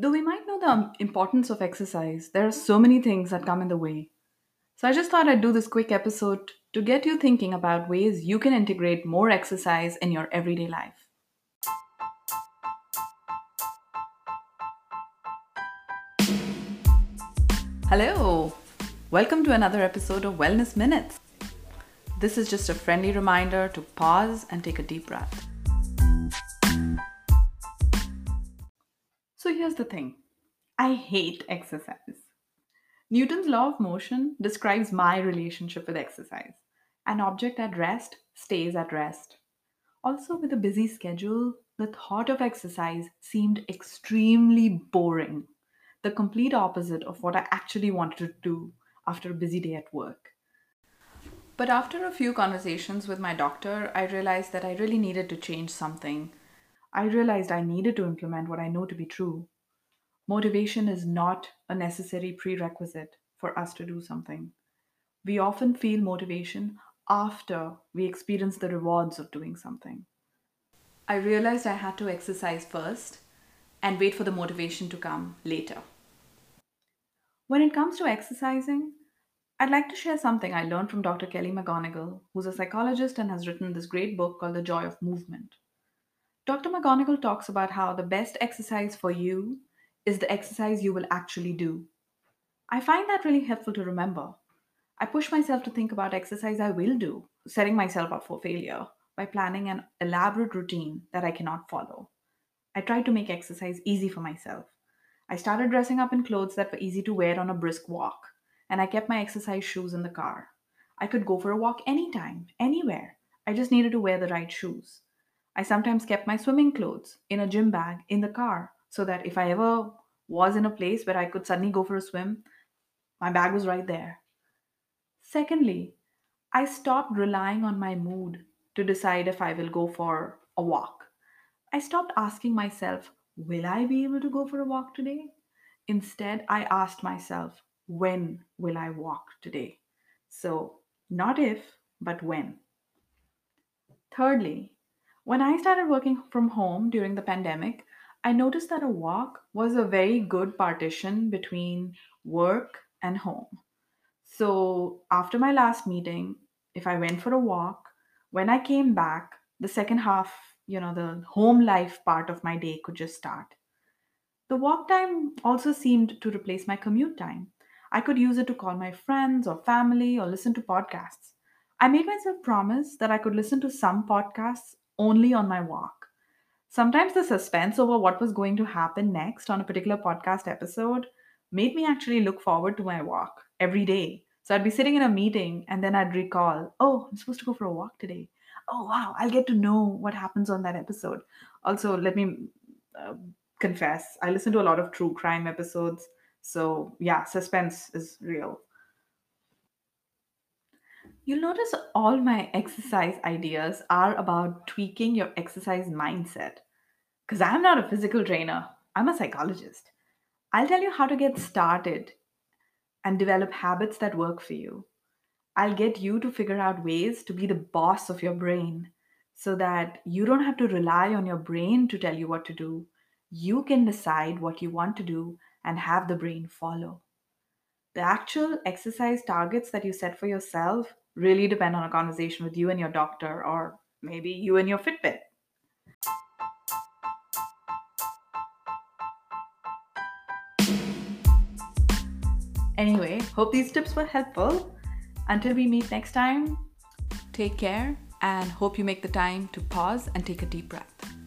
Though we might know the importance of exercise, there are so many things that come in the way. So I just thought I'd do this quick episode to get you thinking about ways you can integrate more exercise in your everyday life. Hello! Welcome to another episode of Wellness Minutes. This is just a friendly reminder to pause and take a deep breath. Here's the thing I hate exercise. Newton's law of motion describes my relationship with exercise. An object at rest stays at rest. Also, with a busy schedule, the thought of exercise seemed extremely boring, the complete opposite of what I actually wanted to do after a busy day at work. But after a few conversations with my doctor, I realized that I really needed to change something I realized I needed to implement what I know to be true. Motivation is not a necessary prerequisite for us to do something. We often feel motivation after we experience the rewards of doing something. I realized I had to exercise first and wait for the motivation to come later. When it comes to exercising, I'd like to share something I learned from Dr. Kelly McGonigal, who's a psychologist and has written this great book called The Joy of Movement. Dr. McGonigal talks about how the best exercise for you is the exercise you will actually do. I find that really helpful to remember. I push myself to think about exercise I will do, setting myself up for failure by planning an elaborate routine that I cannot follow. I try to make exercise easy for myself. I started dressing up in clothes that were easy to wear on a brisk walk, and I kept my exercise shoes in the car. I could go for a walk anytime, anywhere. I just needed to wear the right shoes. I sometimes kept my swimming clothes in a gym bag in the car so that if I ever was in a place where I could suddenly go for a swim, my bag was right there. Secondly, I stopped relying on my mood to decide if I will go for a walk. I stopped asking myself, Will I be able to go for a walk today? Instead, I asked myself, When will I walk today? So, not if, but when. Thirdly, when I started working from home during the pandemic, I noticed that a walk was a very good partition between work and home. So after my last meeting, if I went for a walk, when I came back, the second half, you know, the home life part of my day could just start. The walk time also seemed to replace my commute time. I could use it to call my friends or family or listen to podcasts. I made myself promise that I could listen to some podcasts only on my walk. Sometimes the suspense over what was going to happen next on a particular podcast episode made me actually look forward to my walk every day. So I'd be sitting in a meeting and then I'd recall, oh, I'm supposed to go for a walk today. Oh, wow, I'll get to know what happens on that episode. Also, let me uh, confess, I listen to a lot of true crime episodes. So, yeah, suspense is real. You'll notice all my exercise ideas are about tweaking your exercise mindset. Because I'm not a physical trainer, I'm a psychologist. I'll tell you how to get started and develop habits that work for you. I'll get you to figure out ways to be the boss of your brain so that you don't have to rely on your brain to tell you what to do. You can decide what you want to do and have the brain follow. The actual exercise targets that you set for yourself really depend on a conversation with you and your doctor, or maybe you and your Fitbit. Anyway, hope these tips were helpful. Until we meet next time, take care and hope you make the time to pause and take a deep breath.